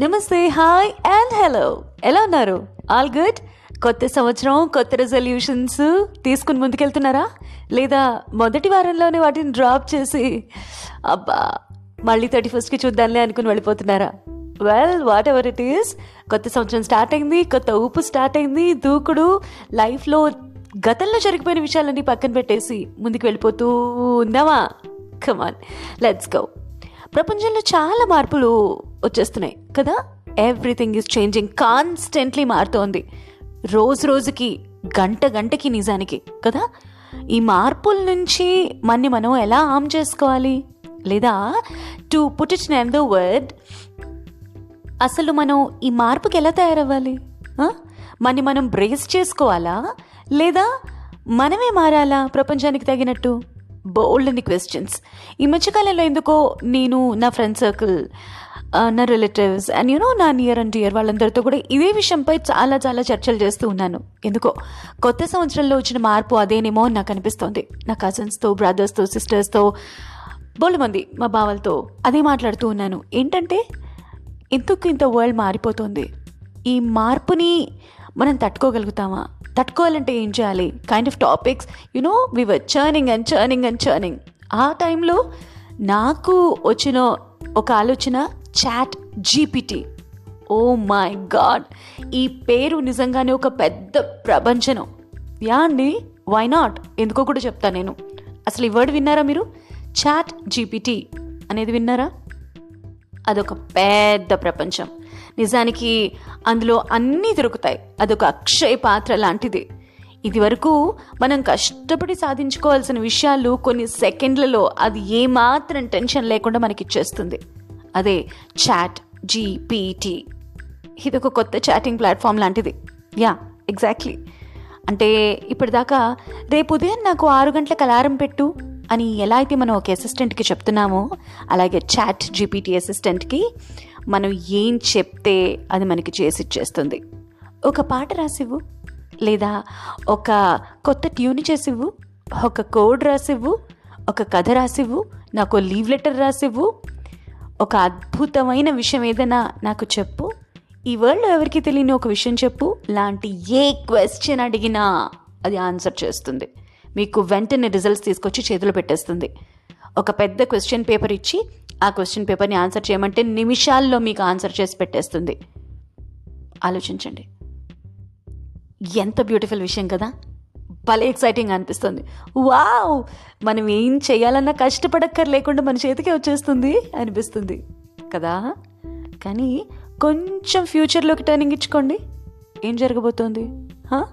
నమస్తే hi and hello. ఎలా ఉన్నారు? All good? కొత్త సంవత్సరం కొత్త రెజల్యూషన్స్ తీసుకుని ముందుకెళ్తున్నారా? లేదా మొదటి వారంలోనే వాటిని డ్రాప్ చేసి అబ్బా మళ్ళీ థర్టీ ఫస్ట్కి చూద్దాంలే అనుకుని వెళ్ళిపోతున్నారా? Well whatever it is కొత్త సంవత్సరం స్టార్ట్ అయింది కొత్త ఊపు స్టార్ట్ అయింది దూకుడు లైఫ్లో గతంలో జరిగిపోయిన విషయాలన్నీ పక్కన పెట్టేసి ముందుకు వెళ్ళిపోతూ ఉన్నావా? కమాన్ లెట్స్ గో ప్రపంచంలో చాలా మార్పులు వచ్చేస్తున్నాయి కదా? ఎవ్రీథింగ్ ఈజ్ చేంజింగ్ కాన్స్టెంట్లీ మారుతోంది. రోజు రోజుకి గంట గంటకి నిజానికి కదా? ఈ మార్పుల నుంచి మన్ని మనం ఎలా ఆమ్ చేసుకోవాలి? లేదా to put it in the word అసలు మనం ఈ మార్పుకి ఎలా తయారవ్వాలి? మన్ని మనం బ్రేస్ చేసుకోవాలా? లేదా మనమే మారాలా ప్రపంచానికి తగినట్టు? బోల్డ్ అని క్వశ్చన్స్ ఈ మధ్యకాలంలో ఎందుకో నేను నా ఫ్రెండ్ సర్కిల్ నా రిలేటివ్స్ అండ్ యూనో నా నియర్ అండ్ ఇయర్ వాళ్ళందరితో కూడా ఇదే విషయంపై చాలా చాలా చర్చలు చేస్తూ ఉన్నాను. ఎందుకో కొత్త సంవత్సరంలో వచ్చిన మార్పు అదేనేమో అని నాకు అనిపిస్తోంది. నా కజిన్స్తో బ్రదర్స్తో సిస్టర్స్తో బోళ్ళు మంది మా బావలతో అదే మాట్లాడుతూ ఉన్నాను. ఏంటంటే ఎందుకు ఇంత వరల్డ్ మారిపోతుంది. ఈ మార్పుని మనం తట్టుకోగలుగుతామా? తట్టుకోవాలంటే ఏం చేయాలి? Kind of topics you know we were churning and churning and churning ఆ టైంలో నాకు వచ్చిన ఒక ఆలోచన chat GPT oh my God ఈ పేరు నిజంగానే ఒక పెద్ద ప్రపంచనం. యా అండి వై నాట్ ఎందుకో కూడా చెప్తా నేను. అసలు ఈ వర్డ్ విన్నారా మీరు? చాట్ జీపీటీ అనేది విన్నారా? అదొక పెద్ద ప్రపంచం. నిజానికి అందులో అన్నీ దొరుకుతాయి. అదొక అక్షయ పాత్ర లాంటిది. ఇదివరకు మనం కష్టపడి సాధించుకోవాల్సిన విషయాలు కొన్ని సెకండ్లలో అది ఏమాత్రం టెన్షన్ లేకుండా మనకి ఇచ్చేస్తుంది అదే చాట్ జీపీటీ. ఇది ఒక కొత్త చాటింగ్ ప్లాట్ఫామ్ లాంటిది. Yeah exactly. అంటే ఇప్పటిదాకా రేపు ఉదయం నాకు ఆరు గంటలకు అలారం పెట్టు అని ఎలా అయితే మనం ఒక అసిస్టెంట్కి చెప్తున్నామో అలాగే చాట్ జీపీటీ అసిస్టెంట్కి మనం ఏం చెప్తే అది మనకి చేసి ఇచ్చేస్తుంది. ఒక పాట రాసివ్వు లేదా ఒక కొత్త ట్యూన్ చేసివ్వు ఒక కోడ్ రాసివ్వు ఒక కథ రాసివ్వు నాకు లీవ్ లెటర్ రాసివ్వు ఒక అద్భుతమైన విషయం ఏదైనా నాకు చెప్పు ఈ వరల్డ్లో ఎవరికి తెలియని ఒక విషయం చెప్పు లాంటి ఏ క్వశ్చన్ అడిగినా అది ఆన్సర్ చేస్తుంది. మీకు వెంటనే రిజల్ట్స్ తీసుకొచ్చి చేతులు పెట్టేస్తుంది. ఒక పెద్ద క్వశ్చన్ పేపర్ ఇచ్చి ఆ క్వశ్చన్ పేపర్ని ఆన్సర్ చేయమంటే నిమిషాల్లో మీకు ఆన్సర్ చేసి పెట్టేస్తుంది. ఆలోచించండి. ఎంత బ్యూటిఫుల్ విషయం కదా. భలే ఎక్సైటింగ్ అనిపిస్తుంది. వావ్ మనం ఏం చేయాలన్నా కష్టపడక్కర్ లేకుండా మన చేతికే వచ్చేస్తుంది అనిపిస్తుంది. కదా? కానీ కొంచెం ఫ్యూచర్లోకి టర్నింగ్ ఇచ్చుకోండి. ఏం జరగబోతోంది? హా?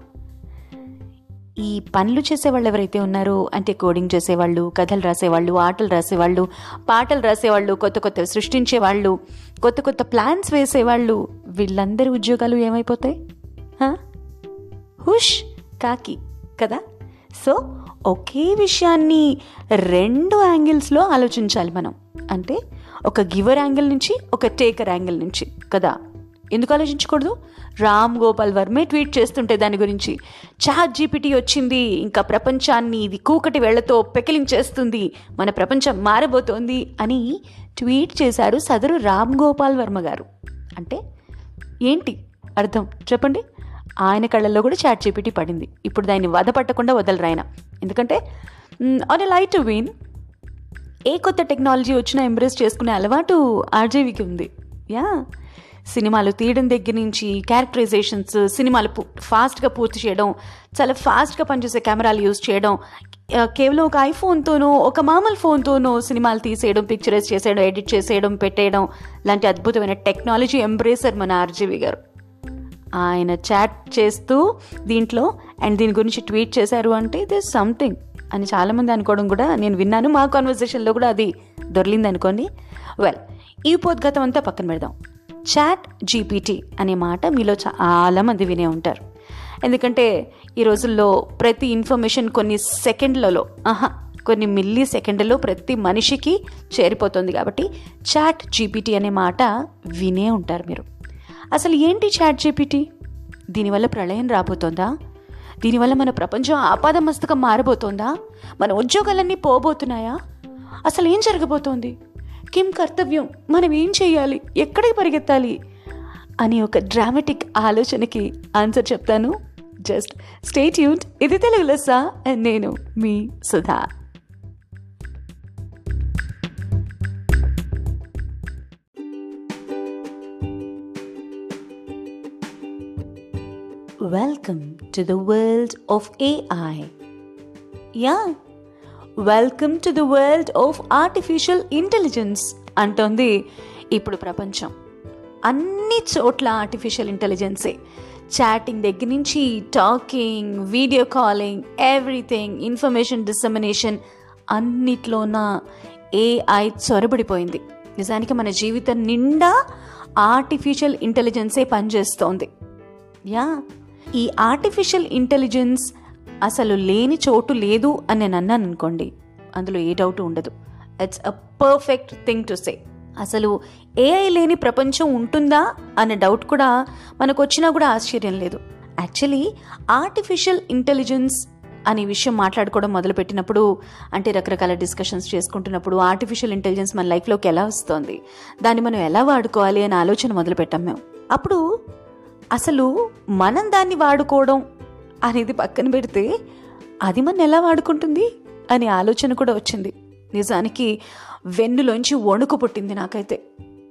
ఈ పనులు చేసేవాళ్ళు ఎవరైతే ఉన్నారో అంటే కోడింగ్ చేసేవాళ్ళు కథలు రాసేవాళ్ళు ఆటలు రాసేవాళ్ళు పాటలు రాసేవాళ్ళు కొత్త కొత్త సృష్టించేవాళ్ళు కొత్త కొత్త ప్లాన్స్ వేసేవాళ్ళు వీళ్ళందరి ఉద్యోగాలు ఏమైపోతాయి? హుష్ కాకి కదా? సో ఒకే విషయాన్ని రెండు యాంగిల్స్లో ఆలోచించాలి మనం. అంటే ఒక గివర్ యాంగిల్ నుంచి ఒక టేకర్ యాంగిల్ నుంచి కదా? ఎందుకు ఆలోచించకూడదు? రామ్ గోపాల్ వర్మే ట్వీట్ చేస్తుంటే దాని గురించి చాట్ జీపీటీ వచ్చింది ఇంకా ప్రపంచాన్ని ఇది కూకటి వేళ్ళతో పెకిలించేస్తుంది మన ప్రపంచం మారబోతోంది అని ట్వీట్ చేశారు సదరు రామ్ గోపాల్ వర్మ గారు. అంటే ఏంటి అర్థం? చెప్పండి. ఆయన కళ్ళల్లో కూడా చాట్ జీపీటీ పడింది. ఇప్పుడు దాన్ని వద పట్టకుండా వదలరు ఆయన. ఎందుకంటే ఆన్ ఎ లైట్ విన్ ఏ కొత్త టెక్నాలజీ వచ్చినా ఎంబ్రేస్ చేసుకునే అలవాటు ఆర్జేవికి ఉంది. యా సినిమాలు తీయడం దగ్గర నుంచి క్యారెక్టరైజేషన్స్ సినిమాలు ఫాస్ట్గా పూర్తి చేయడం చాలా ఫాస్ట్గా పనిచేసే కెమెరాలు యూజ్ చేయడం కేవలం ఒక ఐఫోన్తోనో ఒక మామూలు ఫోన్తోనో సినిమాలు తీసేయడం పిక్చరైజ్ చేసేయడం ఎడిట్ చేసేయడం పెట్టేయడం లాంటి అద్భుతమైన టెక్నాలజీ ఎంబ్రేసర్ మన ఆర్జీవి గారు. ఆయన చాట్ చేస్తూ దీంట్లో అండ్ దీని గురించి ట్వీట్ చేశారు అంటే దిస్ సంథింగ్ అని చాలామంది అనుకోవడం కూడా నేను విన్నాను. మా కాన్వర్జేషన్లో కూడా అది దొరికింది అనుకోండి వెల్ ఈ పోద్గతం అంతా పక్కన పెడదాం. చాట్ జీపీటీ అనే మాట మీలో చాలామంది వినే ఉంటారు. ఎందుకంటే ఈ రోజుల్లో ప్రతి ఇన్ఫర్మేషన్ కొన్ని సెకండ్లలో ఆహా కొన్ని మిల్లీ సెకండ్లలో ప్రతి మనిషికి చేరిపోతుంది కాబట్టి చాట్ జీపీటీ అనే మాట వినే ఉంటారు మీరు. అసలు ఏంటి చాట్ జీపీటీ? దీనివల్ల ప్రళయం రాబోతోందా? దీనివల్ల మన ప్రపంచం ఆపాదమస్తకం మారబోతోందా? మన ఉద్యోగాలన్నీ పోబోతున్నాయా? అసలు ఏం జరగబోతోంది? కిం కర్తవ్యం. మనం ఏం చేయాలి? ఎక్కడికి పరిగెత్తాలి? అని ఒక డ్రామాటిక్ ఆలోచనకి ఆన్సర్ చెప్తాను. జస్ట్ స్టే ట్యూన్డ్ ఇది తెలుగు లెస్సా? నేను మీ Sudha. Welcome to the world of AI yeah welcome to the world of artificial intelligence అంటోంది ఇప్పుడు ప్రపంచం. అన్ని చోట్ల ఆర్టిఫిషియల్ ఇంటెలిజెన్సే చాటింగ్ దగ్గర నుంచి talking video calling everything information dissemination అన్నిట్లోన AI చొరబడిపోయింది. నిజానికి మన జీవితం నిండా ఆర్టిఫిషియల్ ఇంటెలిజెన్సే పనిచేస్తోంది. యా ఈ ఆర్టిఫిషియల్ ఇంటెలిజెన్స్ అసలు లేని చోటు లేదు అని నేను అన్నాను అనుకోండి అందులో ఏ డౌట్ ఉండదు. It's a perfect thing to say అసలు ఏఐ లేని ప్రపంచం ఉంటుందా అనే డౌట్ కూడా మనకు వచ్చినా కూడా ఆశ్చర్యం లేదు. యాక్చువల్లీ ఆర్టిఫిషియల్ ఇంటెలిజెన్స్ అనే విషయం మాట్లాడుకోవడం మొదలుపెట్టినప్పుడు అంటే రకరకాల డిస్కషన్స్ చేసుకుంటున్నప్పుడు ఆర్టిఫిషియల్ ఇంటెలిజెన్స్ మన లైఫ్లోకి ఎలా వస్తుంది దాన్ని మనం ఎలా వాడుకోవాలి అనే ఆలోచన మొదలుపెట్టాం మేము. అప్పుడు అసలు మనం దాన్ని వాడుకోవడం అనేది పక్కన పెడితే అది మనం ఎలా వాడుకుంటుంది? అనే ఆలోచన కూడా వచ్చింది. నిజానికి వెన్నులోంచి వణుకు పుట్టింది నాకైతే.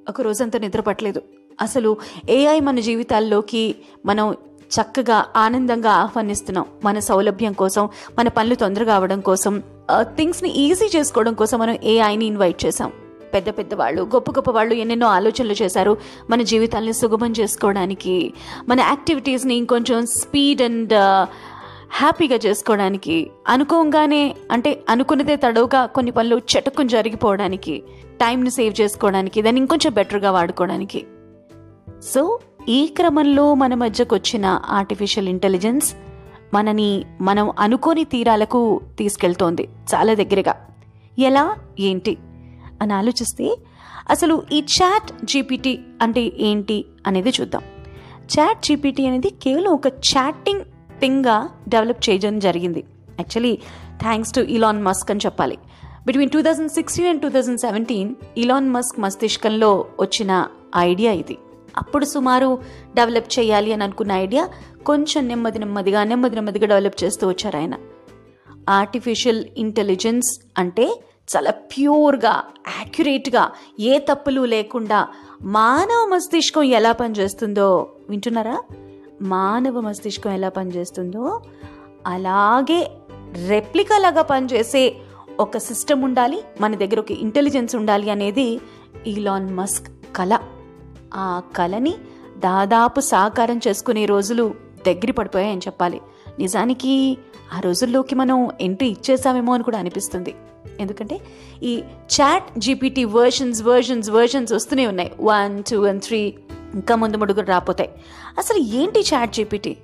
ఒక రోజంతా నిద్ర పట్టలేదు. అసలు ఏఐ మన జీవితాల్లోకి మనం చక్కగా ఆనందంగా ఆహ్వానిస్తున్నాం. మన సౌలభ్యం కోసం మన పనులు తొందరగా అవడం కోసం థింగ్స్ని ఈజీ చేసుకోవడం కోసం మనం ఏఐని ఇన్వైట్ చేసాం పెద్ద పెద్ద వాళ్ళు గొప్ప గొప్ప వాళ్ళు ఎన్నెన్నో ఆలోచనలు చేశారు మన జీవితాల్ని సుగమం చేసుకోవడానికి మన యాక్టివిటీస్ని ఇంకొంచెం స్పీడ్ అండ్ హ్యాపీగా చేసుకోవడానికి అనుకోగానే అంటే అనుకున్నదే తడవుగా కొన్ని పనులు చటుక్కుని జరిగిపోవడానికి టైంని సేవ్ చేసుకోవడానికి దాన్ని ఇంకొంచెం బెటర్గా వాడుకోవడానికి. సో ఈ క్రమంలో మన మధ్యకు వచ్చిన ఆర్టిఫిషియల్ ఇంటెలిజెన్స్ మనని మనం అనుకోని తీరాలకు తీసుకెళ్తోంది చాలా దగ్గరగా. ఎలా? ఏంటి? అని ఆలోచిస్తే అసలు ఈ చాట్ జీపీటీ అంటే ఏంటి అనేది చూద్దాం. చాట్ జీపీటీ అనేది కేవలం ఒక చాటింగ్ థింగ్గా డెవలప్ చేయడం జరిగింది. Actually thanks to Elon Musk అని చెప్పాలి. Between two thousand sixteen and two thousand seventeen Elon Musk మస్తిష్కంలో వచ్చిన ఐడియా ఇది. అప్పుడు సుమారు డెవలప్ చేయాలి అని అనుకున్న ఐడియా కొంచెం నెమ్మది నెమ్మదిగా నెమ్మది నెమ్మదిగా డెవలప్ చేస్తూ వచ్చారు ఆయన. ఆర్టిఫిషియల్ ఇంటెలిజెన్స్ అంటే చాలా ప్యూర్గా యాక్యురేట్గా ఏ తప్పులు లేకుండా మానవ మస్తిష్కం ఎలా పనిచేస్తుందో వింటున్నారా? మానవ మస్తిష్కం ఎలా పనిచేస్తుందో అలాగే రెప్లికా లాగా పనిచేసే ఒక సిస్టమ్ ఉండాలి మన దగ్గర ఒక ఇంటెలిజెన్స్ ఉండాలి అనేది ఈలాన్ మస్క్ కళ ఆ కళని దాదాపు సాకారం చేసుకునే రోజులు దగ్గర పడిపోయాయని చెప్పాలి. నిజానికి ఆ రోజుల్లోకి మనం ఎంట్రీ ఇచ్చేసామేమో అని కూడా అనిపిస్తుంది. ఎందుకంటే ఈ chat GPT versions versions versions వస్తూనే ఉన్నాయి. వన్ టూ అండ్ త్రీ ఇంకా ముందు ముడుగురు రాపోతాయి. అసలు ఏంటి చాట్ జీపీటీ?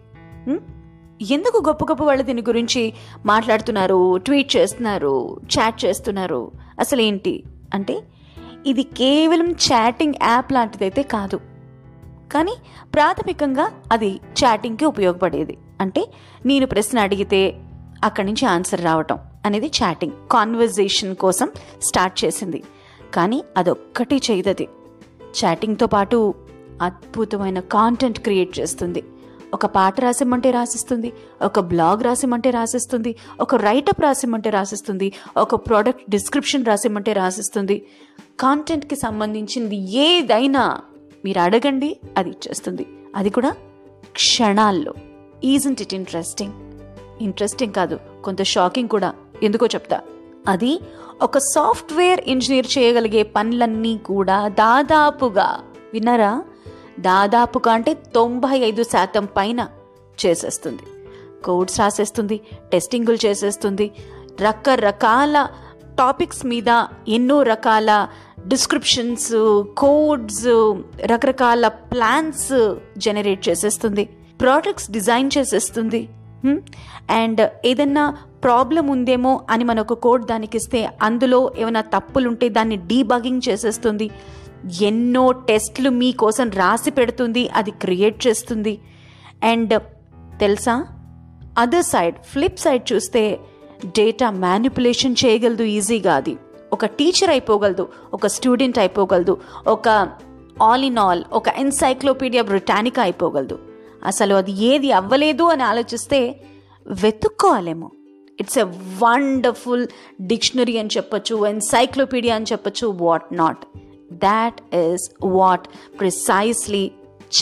ఎందుకు గొప్ప గొప్ప వాళ్ళు దీని గురించి మాట్లాడుతున్నారు ట్వీట్ చేస్తున్నారు చాట్ చేస్తున్నారు? అసలు ఏంటి? అంటే ఇది కేవలం చాటింగ్ యాప్ లాంటిదైతే కాదు. కానీ ప్రాథమికంగా అది చాటింగ్కి ఉపయోగపడేది. అంటే నేను ప్రశ్న అడిగితే అక్కడి నుంచి ఆన్సర్ రావటం. అనేది చాటింగ్ కాన్వర్జేషన్ కోసం స్టార్ట్ చేసింది. కానీ అదొక్కటి చేయదది. చాటింగ్తో పాటు అద్భుతమైన కాంటెంట్ క్రియేట్ చేస్తుంది. ఒక పాట రాసిమంటే రాసిస్తుంది ఒక బ్లాగ్ రాసిమంటే రాసిస్తుంది ఒక రైటప్ రాసిమంటే రాసిస్తుంది ఒక ప్రోడక్ట్ డిస్క్రిప్షన్ రాసిమంటే రాసిస్తుంది. కాంటెంట్కి సంబంధించింది ఏదైనా మీరు అడగండి అది ఇచ్చేస్తుంది. అది కూడా క్షణాల్లో. ఈజంట్ ఇట్ ఇంట్రెస్టింగ్ ఇంట్రెస్టింగ్ కాదు కొంత షాకింగ్ కూడా. ఎందుకో చెప్తా. అది ఒక సాఫ్ట్వేర్ ఇంజనీర్ చేయగలిగే పనులన్నీ కూడా దాదాపుగా విన్నారా? దాదాపుగా అంటే తొంభై ఐదు శాతం పైన చేసేస్తుంది. కోడ్స్ రాసేస్తుంది టెస్టింగులు చేసేస్తుంది రకరకాల టాపిక్స్ మీద ఎన్నో రకాల డిస్క్రిప్షన్స్ కోడ్స్ రకరకాల ప్లాన్స్ జనరేట్ చేసేస్తుంది ప్రోడక్ట్స్ డిజైన్ చేసేస్తుంది అండ్ ఏదన్నా ప్రాబ్లం ఉందేమో అని మనకు కోడ్ దానికి ఇస్తే అందులో ఏమైనా తప్పులుంటే దాన్ని డీబగింగ్ చేసేస్తుంది. ఎన్నో టెస్ట్లు మీకోసం రాసి పెడుతుంది అది క్రియేట్ చేస్తుంది. అండ్ తెలుసా? అదర్ సైడ్ ఫ్లిప్ సైడ్ చూస్తే డేటా మ్యానిపులేషన్ చేయగలదు ఈజీగా అది. ఒక టీచర్ అయిపోగలదు ఒక స్టూడెంట్ అయిపోగలదు ఒక ఆల్ ఇన్ ఆల్ ఒక ఎన్సైక్లోపీడియా బ్రిటానికా అయిపోగలదు. అసలు అది ఏది అవ్వలేదు అని ఆలోచిస్తే వెతుక్కోవాలేమో. ఇట్స్ ఎ వండర్ఫుల్ డిక్షనరీ అని చెప్పొచ్చు ఎన్సైక్లోపీడియా అని చెప్పొచ్చు what not that is what precisely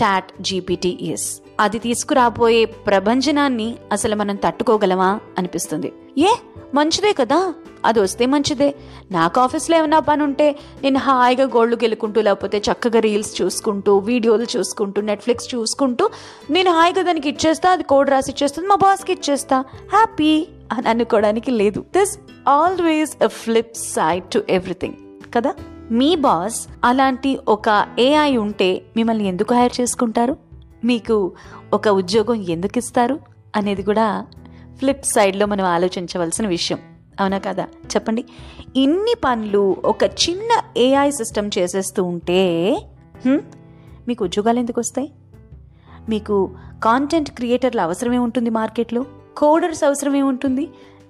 chat GPT is అది తీసుకురాబోయే ప్రభంజనాన్ని అసలు మనం తట్టుకోగలమా అనిపిస్తుంది. ఏ మంచిదే కదా? అది వస్తే మంచిదే. నాకు ఆఫీస్లో ఏమైనా పని ఉంటే నేను హాయిగా గోల్డ్ గెలుకుంటూ లేకపోతే చక్కగా రీల్స్ చూసుకుంటూ వీడియోలు చూసుకుంటూ నెట్ఫ్లిక్స్ చూసుకుంటూ నేను హాయిగా దానికి ఇచ్చేస్తా అది కోడ్ రాసి ఇచ్చేస్తుంది మా బాస్కి ఇచ్చేస్తా. హ్యాపీ అని అనుకోవడానికి లేదు. This always a flip side to everything కదా? మీ బాస్ అలాంటి ఒక ఏఐ ఉంటే మిమ్మల్ని ఎందుకు హైర్ చేసుకుంటారు? మీకు ఒక ఉద్యోగం ఎందుకు ఇస్తారు? అనేది కూడా ఫ్లిప్ సైడ్లో మనం ఆలోచించవలసిన విషయం. అవునా కదా? చెప్పండి. ఇన్ని పనులు ఒక చిన్న ఏఐ సిస్టమ్ చేసేస్తూ ఉంటే మీకు ఉద్యోగాలు ఎందుకు వస్తాయి? మీకు కాంటెంట్ క్రియేటర్ల అవసరమే ఉంటుంది మార్కెట్లో? కోడర్స్ అవసరమే ఉంటుంది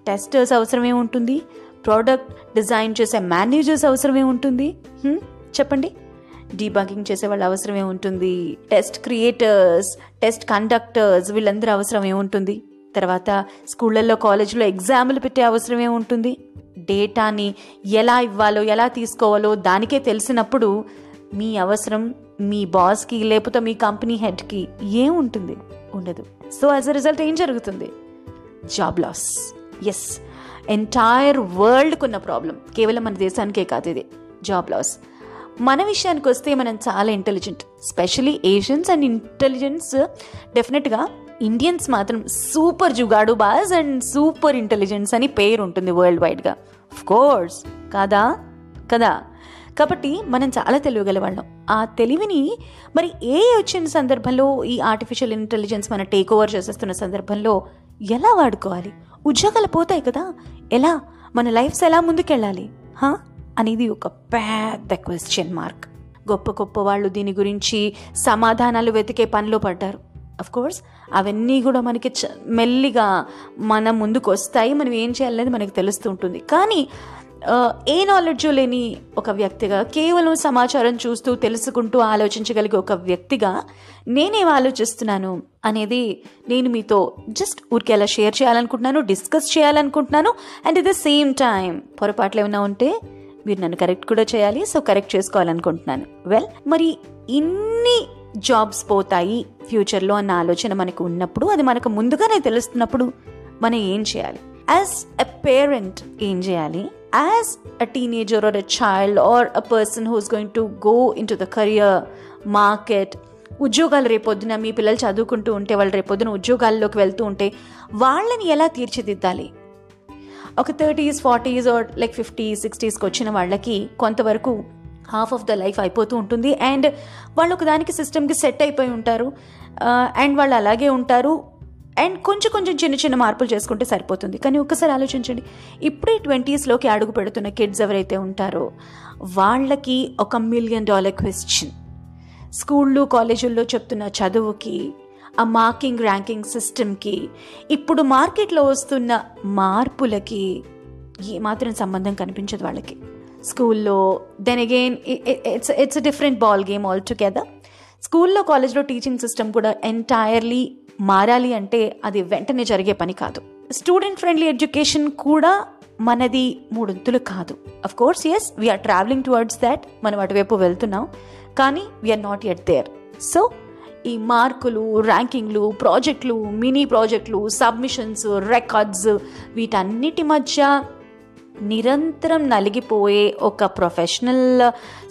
టెస్టర్స్ అవసరమే ఉంటుంది ప్రోడక్ట్ డిజైన్ చేసే మేనేజర్స్ అవసరమే ఉంటుంది. చెప్పండి. డీబంకింగ్ చేసే వాళ్ళ అవసరమే ఉంటుంది టెస్ట్ క్రియేటర్స్ టెస్ట్ కండక్టర్స్ వీళ్ళందరూ అవసరమే ఉంటుంది. తర్వాత స్కూళ్ళల్లో కాలేజీలో ఎగ్జామ్లు పెట్టే అవసరమే ఉంటుంది. డేటాని ఎలా ఇవ్వాలో ఎలా తీసుకోవాలో దానికే తెలిసినప్పుడు మీ అవసరం మీ బాస్కి లేకపోతే మీ కంపెనీ హెడ్కి ఏముంటుంది ఉండదు. సో యాజ్ అ రిజల్ట్ ఏం జరుగుతుంది? జాబ్ లాస్ ఎస్ ఎంటైర్ వరల్డ్కు ఉన్న ప్రాబ్లం కేవలం మన దేశానికే కాదు ఇది. జాబ్ లాస్ మన విషయానికి వస్తే మనం చాలా intelligent specially Asians and intelligence డెఫినెట్గా ఇండియన్స్ మాత్రం సూపర్ జుగాడు బాజ్ అండ్ సూపర్ ఇంటెలిజెన్స్ అని పేరు ఉంటుంది వరల్డ్ వైడ్గా కోర్స్ కాదా? కదా? కాబట్టి మనం చాలా తెలియగల వాళ్ళం ఆ తెలివిని మరి ఏ వచ్చిన సందర్భంలో ఈ ఆర్టిఫిషియల్ ఇంటెలిజెన్స్ మన టేక్ ఓవర్ చేసేస్తున్న సందర్భంలో ఎలా వాడుకోవాలి? ఉద్యోగాలు పోతాయి కదా. ఎలా? మన లైఫ్స్ ఎలా ముందుకెళ్ళాలి? హా? అనేది ఒక పెద్ద క్వశ్చన్ మార్క్ గొప్ప గొప్ప వాళ్ళు దీని గురించి సమాధానాలు వెతికే పనిలో పడ్డారు. అఫ్ కోర్స్ అవన్నీ కూడా మనకి చ- మెల్లిగా మన ముందుకు వస్తాయి మనం ఏం చేయాలనేది మనకి తెలుస్తూ ఉంటుంది. కానీ ఏ నాలెడ్జ్ లేని ఒక వ్యక్తిగా కేవలం సమాచారం చూస్తూ తెలుసుకుంటూ ఆలోచించగలిగే ఒక వ్యక్తిగా నేనేం ఆలోచిస్తున్నాను అనేది నేను మీతో జస్ట్ ఊరికేలా షేర్ చేయాలనుకుంటున్నాను డిస్కస్ చేయాలనుకుంటున్నాను. And at the same time పొరపాట్లు ఏమైనా ఉంటే మీరు నన్ను కరెక్ట్ కూడా చేయాలి సో కరెక్ట్ చేసుకోవాలనుకుంటున్నాను. వెల్ మరి ఇన్ని జాబ్స్ పోతాయి ఫ్యూచర్లో అన్న ఆలోచన మనకు ఉన్నప్పుడు అది మనకు ముందుగానే తెలుస్తున్నప్పుడు మనం ఏం చేయాలి? యాజ్ ఎ పేరెంట్ ఏం చేయాలి? As a teenager or a child or a person who's going to go into the the market market ఉద్యోగాలు రేపొద్దున మీ పిల్లలు చదువుకుంటూ ఉంటే వాళ్ళు రేపొద్దున ఉద్యోగాల్లోకి వెళ్తూ ఉంటే వాళ్ళని ఎలా తీర్చిదిద్దాలి? ఒక thirties forties or like fifty సిక్స్టీస్కి వచ్చిన వాళ్ళకి కొంతవరకు హాఫ్ ఆఫ్ ద లైఫ్ అయిపోతూ ఉంటుంది. అండ్ వాళ్ళు ఒక దానికి సిస్టమ్కి సెట్ అయిపోయి ఉంటారు. Uh, అండ్ వాళ్ళు అలాగే ఉంటారు. అండ్ కొంచెం కొంచెం చిన్న చిన్న మార్పులు చేసుకుంటే సరిపోతుంది. కానీ ఒక్కసారి ఆలోచించండి. ఇప్పుడే ట్వంటీస్లోకి అడుగు పెడుతున్న కిడ్స్ ఎవరైతే ఉంటారో వాళ్ళకి ఒక మిలియన్ డాలర్ క్వశ్చన్ స్కూళ్ళు కాలేజీల్లో చెప్తున్న చదువుకి ఆ మార్కింగ్ ర్యాంకింగ్ సిస్టమ్కి ఇప్పుడు మార్కెట్లో వస్తున్న మార్పులకి ఏమాత్రం సంబంధం కనిపించదు వాళ్ళకి. స్కూల్లో then again it's it's different ball game all together స్కూల్లో కాలేజ్లో టీచింగ్ సిస్టమ్ కూడా ఎంటైర్లీ మారాలి అంటే అది వెంటనే జరిగే పని కాదు. స్టూడెంట్ ఫ్రెండ్లీ ఎడ్యుకేషన్ కూడా మనది మూడొంతులు కాదు. Of course as we're travelling towards that మనం అటువైపు వెళ్తున్నాం కానీ we're not at there so ఈ మార్కులు ర్యాంకింగ్లు ప్రాజెక్టులు మినీ ప్రాజెక్టులు సబ్మిషన్స్ రికార్డ్స్ వీటన్నిటి మధ్య నిరంతరం నలిగిపోయే ఒక ప్రొఫెషనల్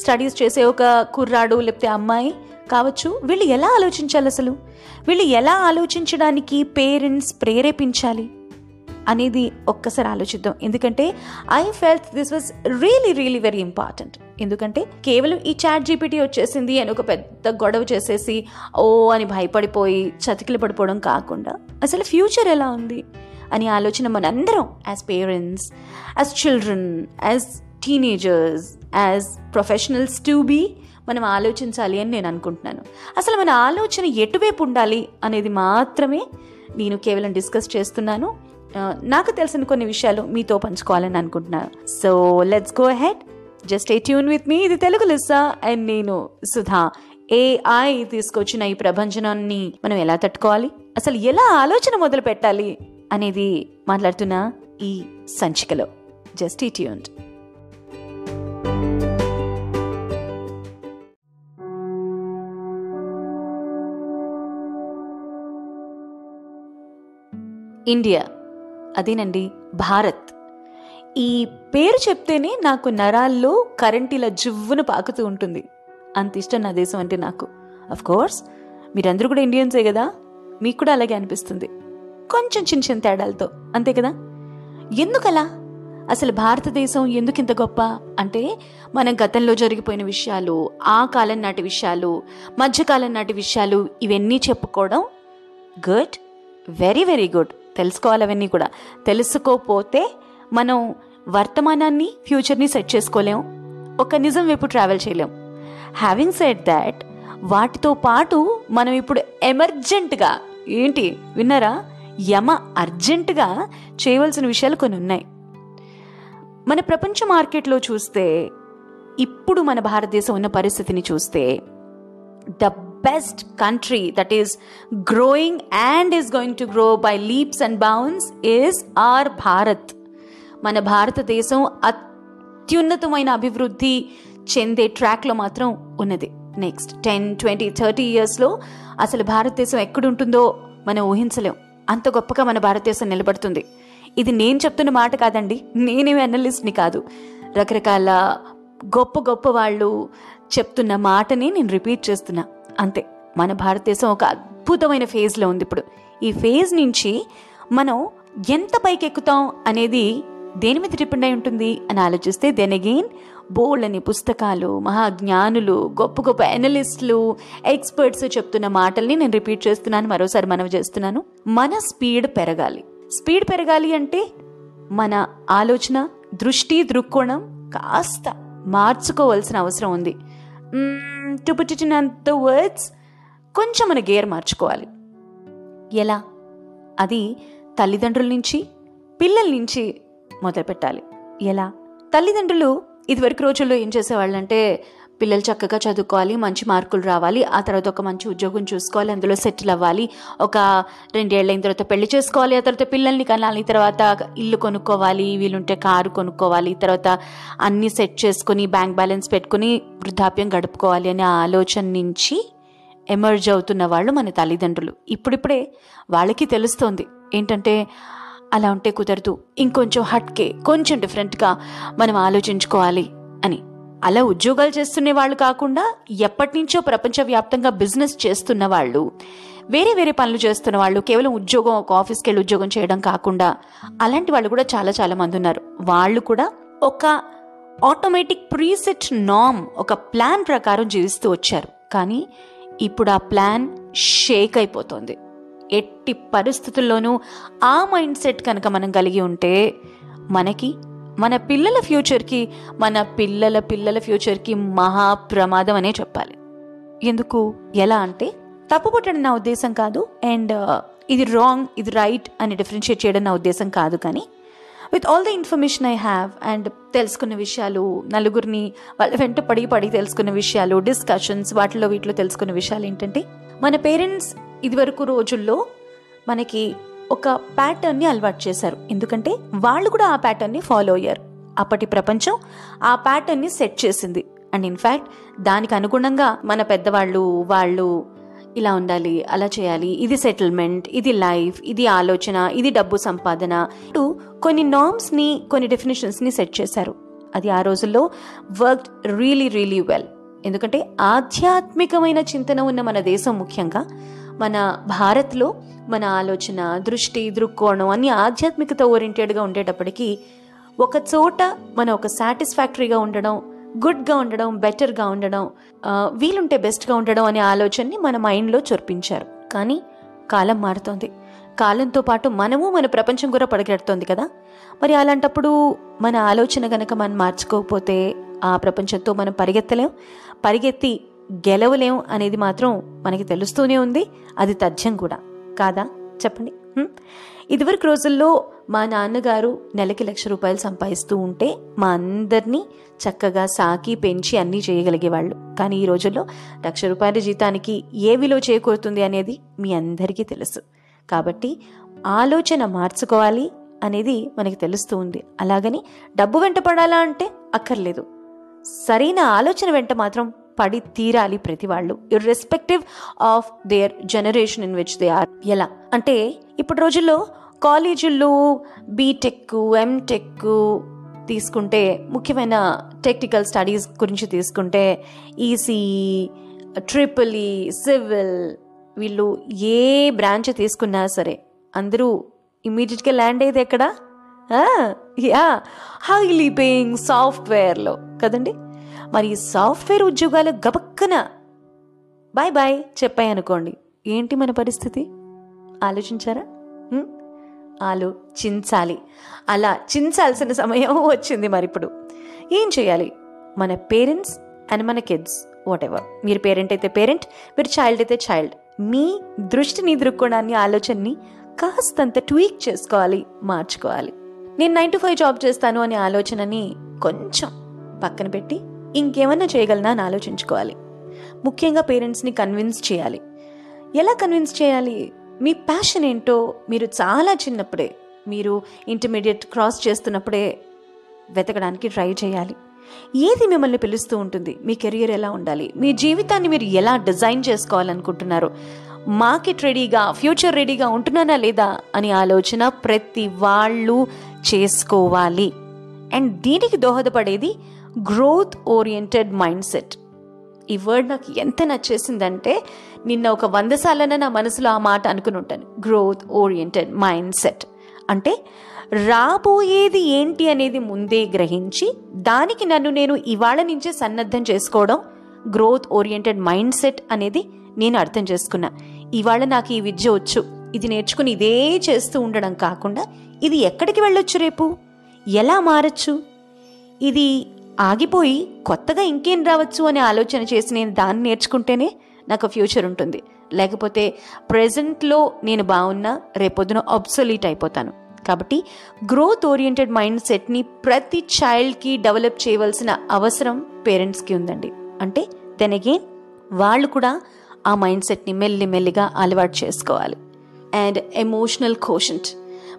స్టడీస్ uh, చేసే ఒక కుర్రాడు లేకపోతే అమ్మాయి కావచ్చు వీళ్ళు ఎలా ఆలోచించాలి అసలు? వీళ్ళు ఎలా ఆలోచించడానికి పేరెంట్స్ ప్రేరేపించాలి అనేది ఒక్కసారి ఆలోచిద్దాం. ఎందుకంటే I felt this was really really very important ఎందుకంటే కేవలం ఈ చాట్ జీపీటీ వచ్చేసింది అని ఒక పెద్ద గొడవ చేసేసి ఓ అని భయపడిపోయి చతికిలు పడిపోవడం కాకుండా అసలు ఫ్యూచర్ ఎలా ఉంది అని ఆలోచన మనందరం as parents as children as teenagers as professionals to be మనం ఆలోచించాలి అని నేను అనుకుంటున్నాను. అసలు మన ఆలోచన ఎటువైపు ఉండాలి అనేది మాత్రమే నేను కేవలం డిస్కస్ చేస్తున్నాను. నాకు తెలిసిన కొన్ని విషయాలు మీతో పంచుకోవాలని అనుకుంటున్నాను. So let's go ahead just attune with me ఇది తెలుగు లిస్సా అండ్ నేను సుధా. ఏఐ తీసుకొచ్చిన ఈ ప్రభంజనాన్ని మనం ఎలా తట్టుకోవాలి? అసలు ఎలా ఆలోచన మొదలు పెట్టాలి అనేది మాట్లాడుతున్న ఈ సంచికలో. జస్ట్ ఈ ట్యూన్డ్ ఇండియా. అదేనండి భారత్. ఈ పేరు చెప్తేనే నాకు నరాల్లో కరెంట్ ఇలా జువ్వును పాకుతూ ఉంటుంది. అంత ఇష్టం నా దేశం అంటే నాకు. అఫ్ కోర్స్ మీరందరూ కూడా ఇండియన్సే కదా? మీకు కూడా అలాగే అనిపిస్తుంది. కొంచెం చిన్న చిన్న తేడాలతో అంతే కదా? ఎందుకలా? అసలు భారతదేశం ఎందుకు ఇంత గొప్ప? అంటే మన గతంలో జరిగిపోయిన విషయాలు ఆ కాలం నాటి విషయాలు మధ్యకాలం నాటి విషయాలు ఇవన్నీ చెప్పుకోవడం గుడ్ వెరీ వెరీ గుడ్. తెలుసుకోవాలి అవన్నీ కూడా. తెలుసుకోపోతే మనం వర్తమానాన్ని ఫ్యూచర్ని సెట్ చేసుకోలేం. ఒక నిజం వైపు ట్రావెల్ చేయలేం. హ్యావింగ్ సెడ్ దాట్ వాటితో పాటు మనం ఇప్పుడు ఎమర్జెంట్గా ఏంటి విన్నారా? యమ అర్జెంటుగా చేయవలసిన విషయాలు కొన్ని ఉన్నాయి. మన ప్రపంచ మార్కెట్లో చూస్తే ఇప్పుడు మన భారతదేశం ఉన్న పరిస్థితిని చూస్తే డబ్బు best country that is growing and is going to grow by leaps and bounds is our Bharat మన భారతదేశం అత్యున్నతమైన అభివృద్ధి చెందే ట్రాక్లో మాత్రం ఉన్నది. నెక్స్ట్ టెన్ ట్వంటీ థర్టీ ఇయర్స్లో అసలు భారతదేశం ఎక్కడుంటుందో మనం ఊహించలేం. అంత గొప్పగా మన భారతదేశం నిలబడుతుంది. ఇది నేను చెప్తున్న మాట కాదండి నేనేమి అనలిస్ట్ని కాదు. రకరకాల గొప్ప గొప్ప వాళ్ళు చెప్తున్న మాటని నేను రిపీట్ చేస్తున్నా. అంతే. మన భారతదేశం ఒక అద్భుతమైన ఫేజ్లో ఉంది ఇప్పుడు. ఈ ఫేజ్ నుంచి మనం ఎంత పైకి ఎక్కుతాం అనేది దేని మీద డిపెండ్ అయి ఉంటుంది అని ఆలోచిస్తే దెన్ అగెయిన్ బోల్డ్ అని పుస్తకాలు మహాజ్ఞానులు గొప్ప గొప్ప ఎనలిస్టులు ఎక్స్పర్ట్స్ చెప్తున్న మాటల్ని నేను రిపీట్ చేస్తున్నాను మరోసారి మనవి చేస్తున్నాను. మన స్పీడ్ పెరగాలి. స్పీడ్ పెరగాలి అంటే మన ఆలోచన దృష్టి దృక్కోణం కాస్త మార్చుకోవాల్సిన అవసరం ఉంది. To put it in the words కొంచెం మన గేర్ మార్చుకోవాలి. ఎలా? అది తల్లిదండ్రుల నుంచి పిల్లల నుంచి మొదలుపెట్టాలి. ఎలా? తల్లిదండ్రులు ఇదివరకు రోజుల్లో ఏం చేసేవాళ్ళంటే పిల్లలు చక్కగా చదువుకోవాలి మంచి మార్కులు రావాలి ఆ తర్వాత ఒక మంచి ఉద్యోగం చూసుకోవాలి అందులో సెటిల్ అవ్వాలి ఒక రెండేళ్ళ అయిన తర్వాత పెళ్ళి చేసుకోవాలి ఆ తర్వాత పిల్లల్ని కనాలి తర్వాత ఇల్లు కొనుక్కోవాలి వీలుంటే కారు కొనుక్కోవాలి తర్వాత అన్నీ సెట్ చేసుకుని బ్యాంక్ బ్యాలెన్స్ పెట్టుకుని వృద్ధాప్యం గడుపుకోవాలి అనే ఆలోచన నుంచి ఎమర్జ్ అవుతున్న వాళ్ళు మన తల్లిదండ్రులు. ఇప్పుడిప్పుడే వాళ్ళకి తెలుస్తోంది. ఏంటంటే అలా ఉంటే కుదరదు ఇంకొంచెం హట్కే కొంచెం డిఫరెంట్గా మనం ఆలోచించుకోవాలి అని. అలా ఉద్యోగాలు చేస్తున్న వాళ్ళు కాకుండా ఎప్పటినుంచో ప్రపంచవ్యాప్తంగా బిజినెస్ చేస్తున్న వాళ్ళు వేరే వేరే పనులు చేస్తున్న వాళ్ళు కేవలం ఉద్యోగం ఒక ఆఫీస్కి వెళ్ళి ఉద్యోగం చేయడం కాకుండా అలాంటి వాళ్ళు కూడా చాలా చాలా మంది ఉన్నారు. వాళ్ళు కూడా ఒక ఆటోమేటిక్ ప్రీసెట్ నామ్ ఒక ప్లాన్ ప్రకారం జీవిస్తూ వచ్చారు. కానీ ఇప్పుడు ఆ ప్లాన్ షేక్ అయిపోతుంది. ఎట్టి పరిస్థితుల్లోనూ ఆ మైండ్ సెట్ కనుక మనం కలిగి ఉంటే మనకి మన పిల్లల ఫ్యూచర్కి మన పిల్లల పిల్లల ఫ్యూచర్కి మహా ప్రమాదం అనే చెప్పాలి. ఎందుకు? ఎలా అంటే తప్పు పట్టడం నా ఉద్దేశం కాదు అండ్ uh, ఇది రాంగ్ ఇది రైట్ అని డిఫరెన్షియేట్ చేయడం నా ఉద్దేశం కాదు కానీ with all the information I have and తెలుసుకున్న విషయాలు నలుగురిని వాళ్ళ వెంట పడి పడి తెలుసుకున్న విషయాలు డిస్కషన్స్ వాటిలో వీటిలో తెలుసుకున్న విషయాలు ఏంటంటే మన పేరెంట్స్ ఇదివరకు రోజుల్లో మనకి ఒక ప్యాటర్న్ని అలవాటు చేశారు. ఎందుకంటే వాళ్ళు కూడా ఆ ప్యాటర్న్ని ఫాలో అయ్యారు. అప్పటి ప్రపంచం ఆ ప్యాటర్న్ని సెట్ చేసింది. అండ్ ఇన్ఫ్యాక్ట్ దానికి అనుగుణంగా మన పెద్దవాళ్ళు వాళ్ళు ఇలా ఉండాలి అలా చేయాలి. ఇది సెటిల్మెంట్ ఇది లైఫ్ ఇది ఆలోచన ఇది డబ్బు సంపాదన ఇటు కొన్ని నామ్స్ని కొన్ని డెఫినేషన్స్ని సెట్ చేశారు. అది ఆ రోజుల్లో వర్క్ రియలీ రియలీ వెల్ ఎందుకంటే ఆధ్యాత్మికమైన చింతన ఉన్న మన దేశం ముఖ్యంగా మన భారత్లో మన ఆలోచన దృష్టి దృక్కోణం అన్ని ఆధ్యాత్మికత ఓరియంటెడ్గా ఉండేటప్పటికీ ఒక చోట మనం ఒక సాటిస్ఫాక్టరీగా ఉండడం గుడ్గా ఉండడం బెటర్గా ఉండడం వీలుంటే బెస్ట్గా ఉండడం అనే ఆలోచనని మన మైండ్లో చొప్పించారు. కానీ కాలం మారుతోంది. కాలంతో పాటు మనము మన ప్రపంచం కూడా పడగెడుతోంది కదా. మరి అలాంటప్పుడు మన ఆలోచన గనక మనం మార్చుకోకపోతే ఆ ప్రపంచంతో మనం పరిగెత్తలేం? పరిగెత్తి గెలవలేం అనేది మాత్రం మనకి తెలుస్తూనే ఉంది. అది తథ్యం కూడా. కాదా? చెప్పండి. ఇదివరకు రోజుల్లో మా నాన్నగారు నెలకి లక్ష రూపాయలు సంపాదిస్తూ ఉంటే మా అందరినీ చక్కగా సాకి పెంచి అన్నీ చేయగలిగేవాళ్ళు. కానీ ఈ రోజుల్లో లక్ష రూపాయల జీతానికి ఏ విలువ చేకూరుతుంది అనేది మీ అందరికీ తెలుసు. కాబట్టి ఆలోచన మార్చుకోవాలి అనేది మనకి తెలుస్తూ ఉంది. అలాగని డబ్బు వెంట పడాలా అంటే అక్కర్లేదు. సరైన ఆలోచన వెంట మాత్రం పడి తీరాలి ప్రతి వాళ్ళు irrespective of their generation in which they are ఎలా? అంటే ఇప్పుడు రోజుల్లో కాలేజీల్లో బీటెక్ ఎంటెక్ తీసుకుంటే ముఖ్యమైన టెక్నికల్ స్టడీస్ గురించి తీసుకుంటే ఈసీ ట్రిపుల్ ఈ సివిల్ వీళ్ళు ఏ బ్రాంచ్ తీసుకున్నా సరే అందరూ ఇమీడియట్గా ల్యాండ్ అయ్యేది ఎక్కడ? యా హైలీ పేయింగ్ సాఫ్ట్వేర్లో కదండి? మరి ఈ సాఫ్ట్వేర్ ఉద్యోగాలు గబక్కన. బాయ్ బాయ్ చెప్పాయి అనుకోండి ఏంటి మన పరిస్థితి? ఆలోచించారా? ఆలోచించాలి. అలా చించాల్సిన సమయం వచ్చింది మరి ఇప్పుడు ఏం చేయాలి? మన పేరెంట్స్ అండ్ మన కిడ్స్ వాట్ ఎవర్ మీరు పేరెంట్ అయితే పేరెంట్ మీరు చైల్డ్ అయితే చైల్డ్. మీ దృష్టిని దృక్కోణాన్ని ఆలోచనని కాస్తంత ట్వీక్ చేసుకోవాలి మార్చుకోవాలి. నేను నైన్ టు ఫైవ్ జాబ్ చేస్తాను అనే ఆలోచనని కొంచెం పక్కన పెట్టి ఇంకేమన్నా చేయగలనా అని ఆలోచించుకోవాలి. ముఖ్యంగా పేరెంట్స్ని కన్విన్స్ చేయాలి. ఎలా కన్విన్స్ చేయాలి? మీ ప్యాషన్ ఏంటో మీరు చాలా చిన్నప్పుడే మీరు ఇంటర్మీడియట్ క్రాస్ చేస్తున్నప్పుడే వెతకడానికి ట్రై చేయాలి. ఏది మిమ్మల్ని పిలుస్తూ ఉంటుంది? మీ కెరియర్ ఎలా ఉండాలి? మీ జీవితాన్ని మీరు ఎలా డిజైన్ చేసుకోవాలనుకుంటున్నారు? మార్కెట్ రెడీగా ఫ్యూచర్ రెడీగా ఉంటున్నానా లేదా అని ఆలోచన ప్రతి వాళ్ళు చేసుకోవాలి. అండ్ దీనికి దోహదపడేది గ్రోత్ ఓరియంటెడ్ మైండ్ సెట్ ఈ వర్డ్ నాకు ఎంత నచ్చేసిందంటే నిన్న ఒక వంద సార్లన నా మనసులో ఆ మాట అనుకుని ఉంటాను. గ్రోత్ ఓరియంటెడ్ మైండ్ సెట్ అంటే రాబోయేది ఏంటి అనేది ముందే గ్రహించి దానికి నన్ను నేను ఇవాళ నుంచే సన్నద్ధం చేసుకోవడం గ్రోత్ ఓరియంటెడ్ మైండ్ సెట్ అనేది నేను అర్థం చేసుకున్నా. ఇవాళ నాకు ఈ విద్య వచ్చు. ఇది నేర్చుకుని ఇదే చేస్తూ ఉండడం కాకుండా ఇది ఎక్కడికి వెళ్ళొచ్చు రేపు? ఎలా మారచ్చు? ఇది ఆగిపోయి కొత్తగా ఇంకేం రావచ్చు అనే ఆలోచన చేసి నేను దాన్ని నేర్చుకుంటేనే నాకు ఫ్యూచర్ ఉంటుంది. లేకపోతే ప్రజెంట్లో నేను బాగున్నా రేపొద్దున అబ్సొలీట్ అయిపోతాను. కాబట్టి గ్రోత్ ఓరియంటెడ్ మైండ్ సెట్ని ప్రతి చైల్డ్కి డెవలప్ చేయవలసిన అవసరం పేరెంట్స్కి ఉందండి. అంటే దెన్ అగైన్ వాళ్ళు కూడా ఆ మైండ్ సెట్ని మెల్లి మెల్లిగా అలవాటు చేసుకోవాలి. అండ్ ఎమోషనల్ కోషంట్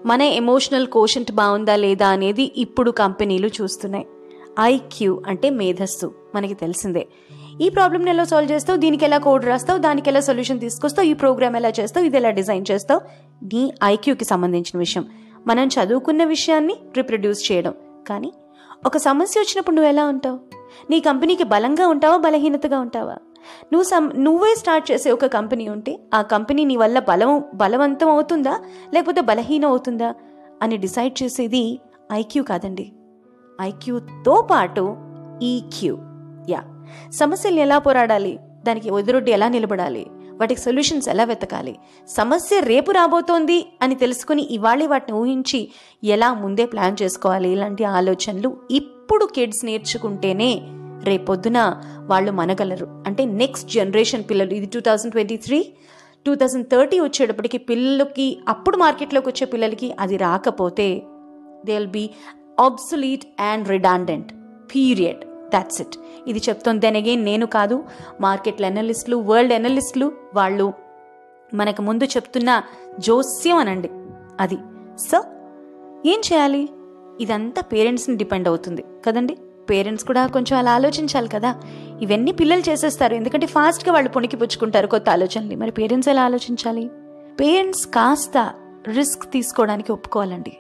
మన ఎమోషనల్ కోషంట్ బాగుందా లేదా అనేది ఇప్పుడు కంపెనీలు చూస్తున్నాయి. ఐక్యూ అంటే మేధస్సు. మనకి తెలిసిందే. ఈ ప్రాబ్లమ్ని ఎలా సాల్వ్ చేస్తావు? దీనికి ఎలా కోడ్ రాస్తావు? దానికి ఎలా సొల్యూషన్ తీసుకొస్తావు? ఈ ప్రోగ్రామ్ ఎలా చేస్తావు? ఇది ఎలా డిజైన్ చేస్తావు? నీ ఐక్యూకి సంబంధించిన విషయం. మనం చదువుకున్న విషయాన్ని రిప్రొడ్యూస్ చేయడం. కానీ ఒక సమస్య వచ్చినప్పుడు నువ్వు ఎలా ఉంటావు? నీ కంపెనీకి బలంగా ఉంటావా? బలహీనతగా ఉంటావా? నువ్వు సం నువ్వే స్టార్ట్ చేసే ఒక కంపెనీ ఉంటే ఆ కంపెనీ నీ వల్ల బలం బలవంతం అవుతుందా? లేకపోతే బలహీనం అవుతుందా? అని డిసైడ్ చేసేది ఐక్యూ కాదండి. ఐక్యూతో పాటు ఈక్యూ యా సమస్యల్ని ఎలా పోరాడాలి? దానికి ఎదురొడ్డి ఎలా నిలబడాలి? వాటికి సొల్యూషన్స్ ఎలా వెతకాలి? సమస్య రేపు రాబోతోంది అని తెలుసుకుని ఇవాళ వాటిని ఊహించి ఎలా ముందే ప్లాన్ చేసుకోవాలి? ఇలాంటి ఆలోచనలు ఇప్పుడు కిడ్స్ నేర్చుకుంటేనే రేపొద్దున వాళ్ళు మనగలరు. అంటే నెక్స్ట్ జనరేషన్ పిల్లలు ఇది two thousand twenty three two thousand thirty వచ్చేటప్పటికి పిల్లలకి అప్పుడు మార్కెట్లోకి వచ్చే పిల్లలకి అది రాకపోతే they will be obsolete and redundant period that's it ఇది చెప్తోంది దెన్ అగైన్ నేను కాదు. మార్కెట్ల ఎనలిస్టులు వరల్డ్ ఎనలిస్టులు వాళ్ళు మనకు ముందు చెప్తున్న జోస్యం అనండి. అది. సో ఏం చేయాలి? ఇదంతా పేరెంట్స్ని డిపెండ్ అవుతుంది. కదండి? పేరెంట్స్ కూడా కొంచెం అలా ఆలోచించాలి కదా. ఇవన్నీ పిల్లలు చేసేస్తారు. ఎందుకంటే ఫాస్ట్గా వాళ్ళు పొణికి పుచ్చుకుంటారు కొత్త ఆలోచనలు మరి పేరెంట్స్ ఎలా ఆలోచించాలి? పేరెంట్స్ కాస్త రిస్క్ తీసుకోవడానికి ఒప్పుకోవాలండి.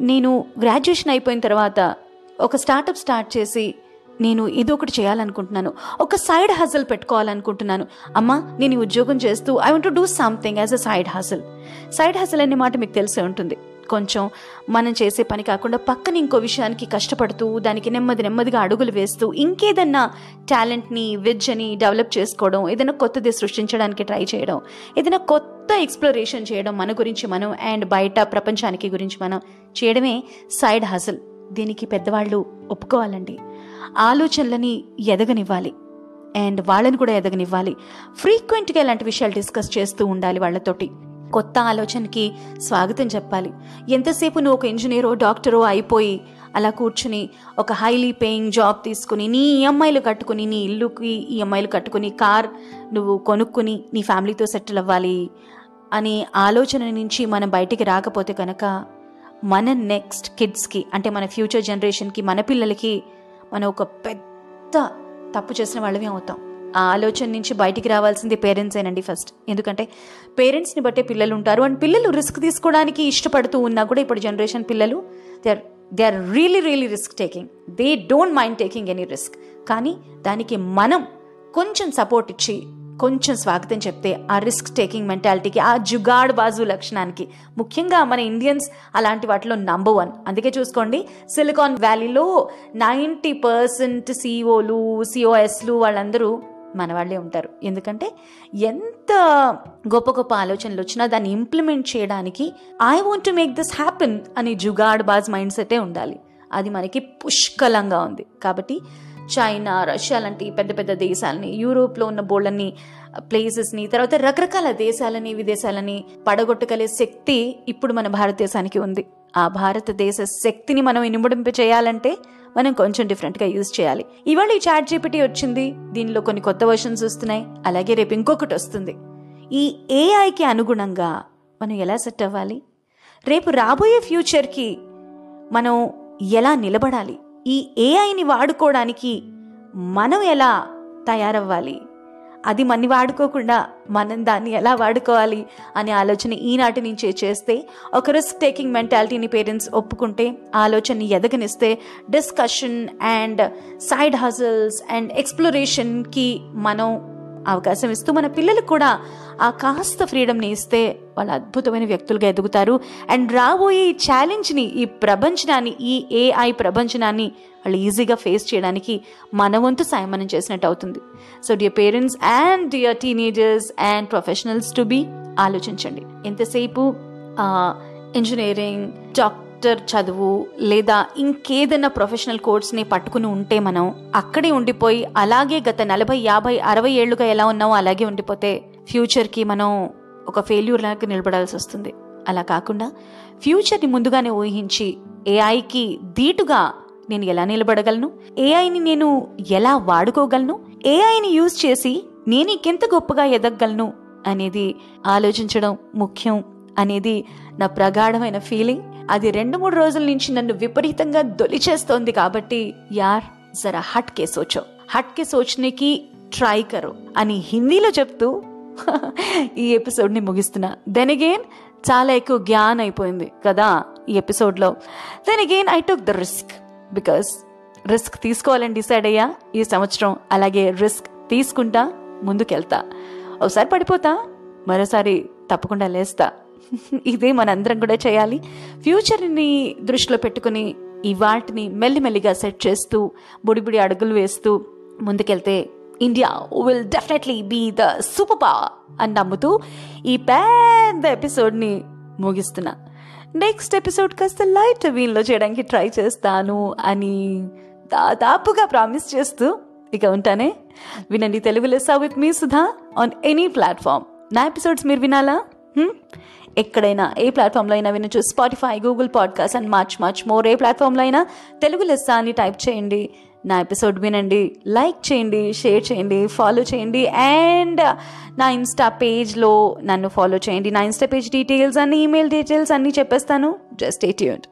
నేను గ్రాడ్యుయేషన్ అయిపోయిన తర్వాత ఒక స్టార్టప్ స్టార్ట్ చేసి నేను ఇది ఒకటి చేయాలనుకుంటున్నాను. ఒక సైడ్ హజల్ పెట్టుకోవాలనుకుంటున్నాను. అమ్మా నేను ఉద్యోగం చేస్తూ I want do something as a side hustle side hustle అనే మాట మీకు తెలిసే ఉంటుంది. కొంచెం మనం చేసే పని కాకుండా పక్కన ఇంకో విషయానికి కష్టపడుతూ దానికి నెమ్మది నెమ్మదిగా అడుగులు వేస్తూ ఇంకేదన్నా టాలెంట్ని విద్యని డెవలప్ చేసుకోవడం ఏదైనా కొత్తది సృష్టించడానికి ట్రై చేయడం ఏదైనా కొత్త కొత్త ఎక్స్ప్లోరేషన్ చేయడం మన గురించి మనం అండ్ బయట ప్రపంచానికి గురించి మనం చేయడమే సైడ్ హజల్ దీనికి పెద్దవాళ్ళు ఒప్పుకోవాలండి. ఆలోచనలని ఎదగనివ్వాలి. అండ్ వాళ్ళని కూడా ఎదగనివ్వాలి. ఫ్రీక్వెంట్గా ఇలాంటి విషయాలు డిస్కస్ చేస్తూ ఉండాలి వాళ్ళతోటి. కొత్త ఆలోచనకి స్వాగతం చెప్పాలి. ఎంతసేపు నువ్వు ఒక ఇంజనీరో డాక్టరో అయిపోయి అలా కూర్చుని ఒక హైలీ పేయింగ్ జాబ్ తీసుకుని నీ ఈఎంఐలు కట్టుకుని నీ ఇల్లుకి ఈఎంఐలు కట్టుకుని కార్ నువ్వు కొనుక్కుని నీ ఫ్యామిలీతో సెటిల్ అవ్వాలి. అనే ఆలోచన నుంచి మనం బయటికి రాకపోతే కనుక మన నెక్స్ట్ కిడ్స్కి అంటే మన ఫ్యూచర్ జనరేషన్కి మన పిల్లలకి మనం ఒక పెద్ద తప్పు చేసిన వాళ్ళమే అవుతాం. ఆ ఆలోచన నుంచి బయటికి రావాల్సింది పేరెంట్సేనండి ఫస్ట్ ఎందుకంటే పేరెంట్స్ని బట్టే పిల్లలు ఉంటారు. అండ్ పిల్లలు రిస్క్ తీసుకోవడానికి ఇష్టపడుతూ ఉన్నా కూడా ఇప్పుడు జనరేషన్ పిల్లలు they are they are really really risk taking they don't mind taking any risk కానీ దానికి మనం కొంచెం సపోర్ట్ ఇచ్చి కొంచెం స్వాగతం చెప్తే ఆ రిస్క్ టేకింగ్ మెంటాలిటీకి ఆ జుగాడ్ బాజు లక్షణానికి. ముఖ్యంగా మన ఇండియన్స్ అలాంటి వాటిలో నంబర్ వన్ అందుకే చూసుకోండి సిలికాన్ వ్యాలీలో నైంటీ పర్సెంట్ సిఓలు సిఓఎస్లు వాళ్ళందరూ మన వాళ్ళే ఉంటారు. ఎందుకంటే ఎంత గొప్ప గొప్ప ఆలోచనలు వచ్చినా దాన్ని ఇంప్లిమెంట్ చేయడానికి I want to make this happen అని జుగాడ్ బాజ్ మైండ్ సెటే ఉండాలి. అది మనకి పుష్కలంగా ఉంది. కాబట్టి చైనా రష్యా లాంటి పెద్ద పెద్ద దేశాలని యూరోప్లో ఉన్న బోళ్ళని ప్లేసెస్ని తర్వాత రకరకాల దేశాలని విదేశాలని పడగొట్టగలే శక్తి ఇప్పుడు మన భారతదేశానికి ఉంది. ఆ భారతదేశ శక్తిని మనం ఇనుమడింప చేయాలంటే మనం కొంచెం డిఫరెంట్గా యూజ్ చేయాలి. ఇవాళ ఈ చాట్ జీపీటీ వచ్చింది. దీనిలో కొన్ని కొత్త వర్షన్స్ వస్తున్నాయి. అలాగే రేపు ఇంకొకటి వస్తుంది. ఈ ఏఐకి అనుగుణంగా మనం ఎలా సెట్ అవ్వాలి? రేపు రాబోయే ఫ్యూచర్కి మనం ఎలా నిలబడాలి? ఈ ఏఐని వాడుకోవడానికి మనం ఎలా తయారవ్వాలి? అది మన్ని వాడుకోకుండా మనం దాన్ని ఎలా వాడుకోవాలి అనే ఆలోచన ఈనాటి నుంచే చేస్తే ఒక రిస్క్ టేకింగ్ మెంటాలిటీని పేరెంట్స్ ఒప్పుకుంటే ఆలోచనని ఎదగనిస్తే discussion and side hustles and ఎక్స్ప్లోరేషన్కి మనం అవకాశం ఇస్తూ మన పిల్లలకు కూడా ఆ కాస్త ఫ్రీడమ్ని ఇస్తే వాళ్ళు అద్భుతమైన వ్యక్తులుగా ఎదుగుతారు. అండ్ రాబోయే ఈ ఛాలెంజ్ని ఈ ప్రపంచనాన్ని ఈ ఏఐ ప్రపంచనాన్ని వాళ్ళు ఈజీగా ఫేస్ చేయడానికి మన వంతు సాయం మనం చేసినట్టు అవుతుంది. So dear parents and dear teenagers and professionals to be ఆలోచించండి. ఎంతసేపు ఇంజనీరింగ్ డాక్టర్ చదువు లేదా ఇంకేదైనా ప్రొఫెషనల్ కోర్స్ని పట్టుకుని ఉంటే మనం అక్కడే ఉండిపోయి అలాగే గత నలభై యాభై అరవై ఏళ్ళుగా ఎలా ఉన్నామో అలాగే ఉండిపోతే ఫ్యూచర్కి మనం ఒక ఫెయిల్యూర్ లాగా నిలబడాల్సి వస్తుంది. అలా కాకుండా ఫ్యూచర్ని ముందుగానే ఊహించి ఏఐకి ధీటుగా నేను ఎలా నిలబడగలను? ఏఐని నేను ఎలా వాడుకోగలను? ఏఐని యూజ్ చేసి నేను ఇంకెంత గొప్పగా ఎదగగలను అనేది ఆలోచించడం ముఖ్యం అనేది నా ప్రగాఢమైన ఫీలింగ్ అది రెండు మూడు రోజుల నుంచి నన్ను విపరీతంగా దొలిచేస్తోంది కాబట్టి యార్ జరా హట్ కే సోచో హట్ కే సోచనేకి ట్రై కరో అని హిందీలో చెప్తూ ఈ ఎపిసోడ్ని ముగిస్తున్నా. దెన్ అగైన్ చాలా ఎక్కువ జ్ఞాన్ అయిపోయింది కదా ఈ ఎపిసోడ్లో. Then again I took the risk because risk తీసుకోవాలని డిసైడ్ అయ్యా ఈ సంవత్సరం అలాగే రిస్క్ తీసుకుంటా ముందుకెళ్తా. ఒకసారి పడిపోతా మరోసారి తప్పకుండా లేస్తా. ఇదే మనందరం కూడా చేయాలి. ఫ్యూచర్ని దృష్టిలో పెట్టుకుని ఈ వాటిని మెల్లిమెల్లిగా సెట్ చేస్తూ బుడిబుడి అడుగులు వేస్తూ ముందుకెళ్తే India will definitely be the super power అని నమ్ముతూ ఈ పెద్ద ఎపిసోడ్ని ముగిస్తున్నా. నెక్స్ట్ ఎపిసోడ్ కాస్త లైట్ వీన్లో చేయడానికి ట్రై చేస్తాను అని దాదాపుగా ప్రామిస్ చేస్తూ ఇక ఉంటానే. వినండి తెలుగు లెస్సా with me Sudha on any platform. నా ఎపిసోడ్స్ మీరు వినాలా? Hmm? ఎక్కడైనా ఏ ప్లాట్ఫామ్లో అయినా వినొచ్చు. Spotify Google podcast and much much more ఏ ప్లాట్ఫామ్లో అయినా తెలుగు లెస్స అని టైప్ చేయండి. నా ఎపిసోడ్ వినండి. లైక్ చేయండి షేర్ చేయండి ఫాలో చేయండి. అండ్ నా ఇన్స్టా పేజ్లో నన్ను ఫాలో చేయండి. నా ఇన్స్టా పేజ్ డీటెయిల్స్ అన్ని ఈమెయిల్ డీటెయిల్స్ అన్నీ చెప్పేస్తాను. జస్ట్ ఏట్యూడ్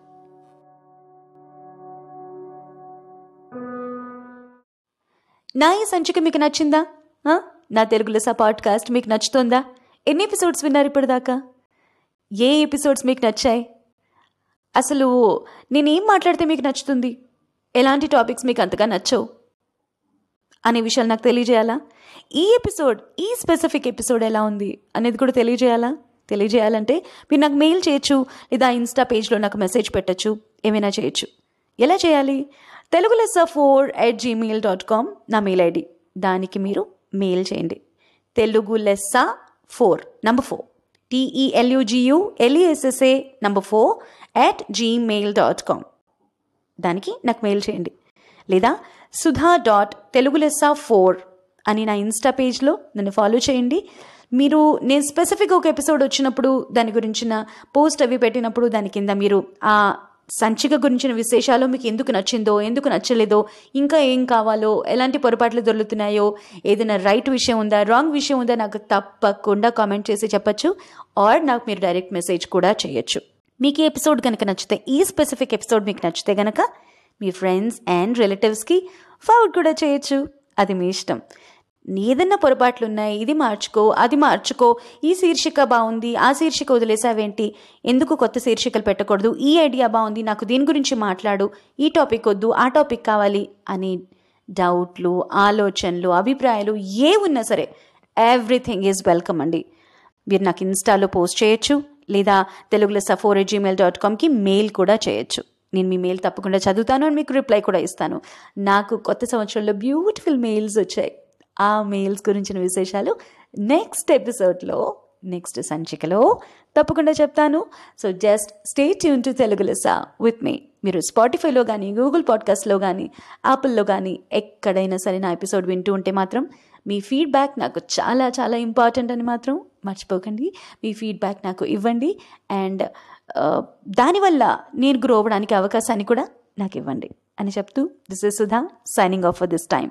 నా ఈ సంచిక మీకు నచ్చిందా? నా తెలుగు లెస్స పాడ్కాస్ట్ మీకు నచ్చుతుందా? ఎన్ని ఎపిసోడ్స్ విన్నారు ఇప్పటిదాకా? ఏ ఎపిసోడ్స్ మీకు నచ్చాయి? అసలు నేనేం మాట్లాడితే మీకు నచ్చుతుంది? ఎలాంటి టాపిక్స్ మీకు అంతగా నచ్చవు? అనే విషయాలు నాకు తెలియజేయాలా? ఈ ఎపిసోడ్ ఈ స్పెసిఫిక్ ఎపిసోడ్ ఎలా ఉంది అనేది కూడా తెలియజేయాలా? తెలియజేయాలంటే మీరు నాకు మెయిల్ చేయొచ్చు లేదా ఇన్స్టా పేజ్లో నాకు మెసేజ్ పెట్టచ్చు ఏమైనా చేయొచ్చు. ఎలా చేయాలి? Telugu less four at Gmail dot com నా మెయిల్ ఐడి దానికి మీరు మెయిల్ చేయండి తెలుగు లెస్సా four number four T E L U G U L E S S A number four at Gmail dot com దానికి నాకు మెయిల్ చేయండి. లేదా సుధా డాట్ తెలుగు లెస్సా four అని నా ఇన్స్టా పేజ్లో నన్ను ఫాలో చేయండి. మీరు నేను స్పెసిఫిక్ ఒక ఎపిసోడ్ వచ్చినప్పుడు దాని గురించిన పోస్ట్ అవి పెట్టినప్పుడు దాని కింద మీరు ఆ సంచిక గురించిన విశేషాలు మీకు ఎందుకు నచ్చిందో ఎందుకు నచ్చలేదో ఇంకా ఏం కావాలో ఎలాంటి పొరపాట్లు దొరుకుతున్నాయో ఏదైనా రైట్ విషయం ఉందా రాంగ్ విషయం ఉందా నాకు తప్పకుండా కామెంట్ చేసి చెప్పచ్చు. ఆర్ నాకు మీరు డైరెక్ట్ మెసేజ్ కూడా చేయొచ్చు. మీకు ఈ ఎపిసోడ్ కనుక నచ్చితే ఈ స్పెసిఫిక్ ఎపిసోడ్ మీకు నచ్చితే కనుక మీ ఫ్రెండ్స్ అండ్ రిలేటివ్స్కి ఫార్వర్డ్ కూడా చేయొచ్చు. అది మీ ఇష్టం. నీదన్న పొరపాట్లు ఉన్నాయి ఇది మార్చుకో అది మార్చుకో ఈ శీర్షిక బాగుంది ఆ శీర్షిక వదిలేసావేంటి? ఎందుకు కొత్త శీర్షికలు పెట్టకూడదు? ఈ ఐడియా బాగుంది నాకు దీని గురించి మాట్లాడు ఈ టాపిక్ వద్దు ఆ టాపిక్ కావాలి అని డౌట్లు ఆలోచనలు అభిప్రాయాలు ఏ ఉన్నా సరే ఎవ్రీథింగ్ ఈజ్ వెల్కమ్ అండి. మీరు నాకు ఇన్స్టాలో పోస్ట్ చేయొచ్చు లేదా తెలుగులో సఫోర్ జీమెయిల్ డాట్ కామ్కి మెయిల్ కూడా చేయొచ్చు. నేను మీ మెయిల్ తప్పకుండా చదువుతాను అని మీకు రిప్లై కూడా ఇస్తాను. నాకు కొత్త సంవత్సరంలో బ్యూటిఫుల్ మెయిల్స్ వచ్చాయి. ఆ మెయిల్స్ గురించిన విశేషాలు నెక్స్ట్ ఎపిసోడ్లో నెక్స్ట్ సంచికలో తప్పకుండా చెప్తాను. So just stay tune to Telugu లెసా with me మీరు స్పాటిఫైలో కానీ గూగుల్ పాడ్కాస్ట్లో కానీ యాపిల్లో కానీ ఎక్కడైనా సరే నా ఎపిసోడ్ వింటూ ఉంటే మాత్రం మీ ఫీడ్బ్యాక్ నాకు చాలా చాలా ఇంపార్టెంట్ అని మాత్రం మర్చిపోకండి. మీ ఫీడ్బ్యాక్ నాకు ఇవ్వండి. అండ్ uh, దానివల్ల నేను గ్రో అవ్వడానికి అవకాశాన్ని కూడా నాకు ఇవ్వండి అని చెప్తూ this is Sudha signing off for this time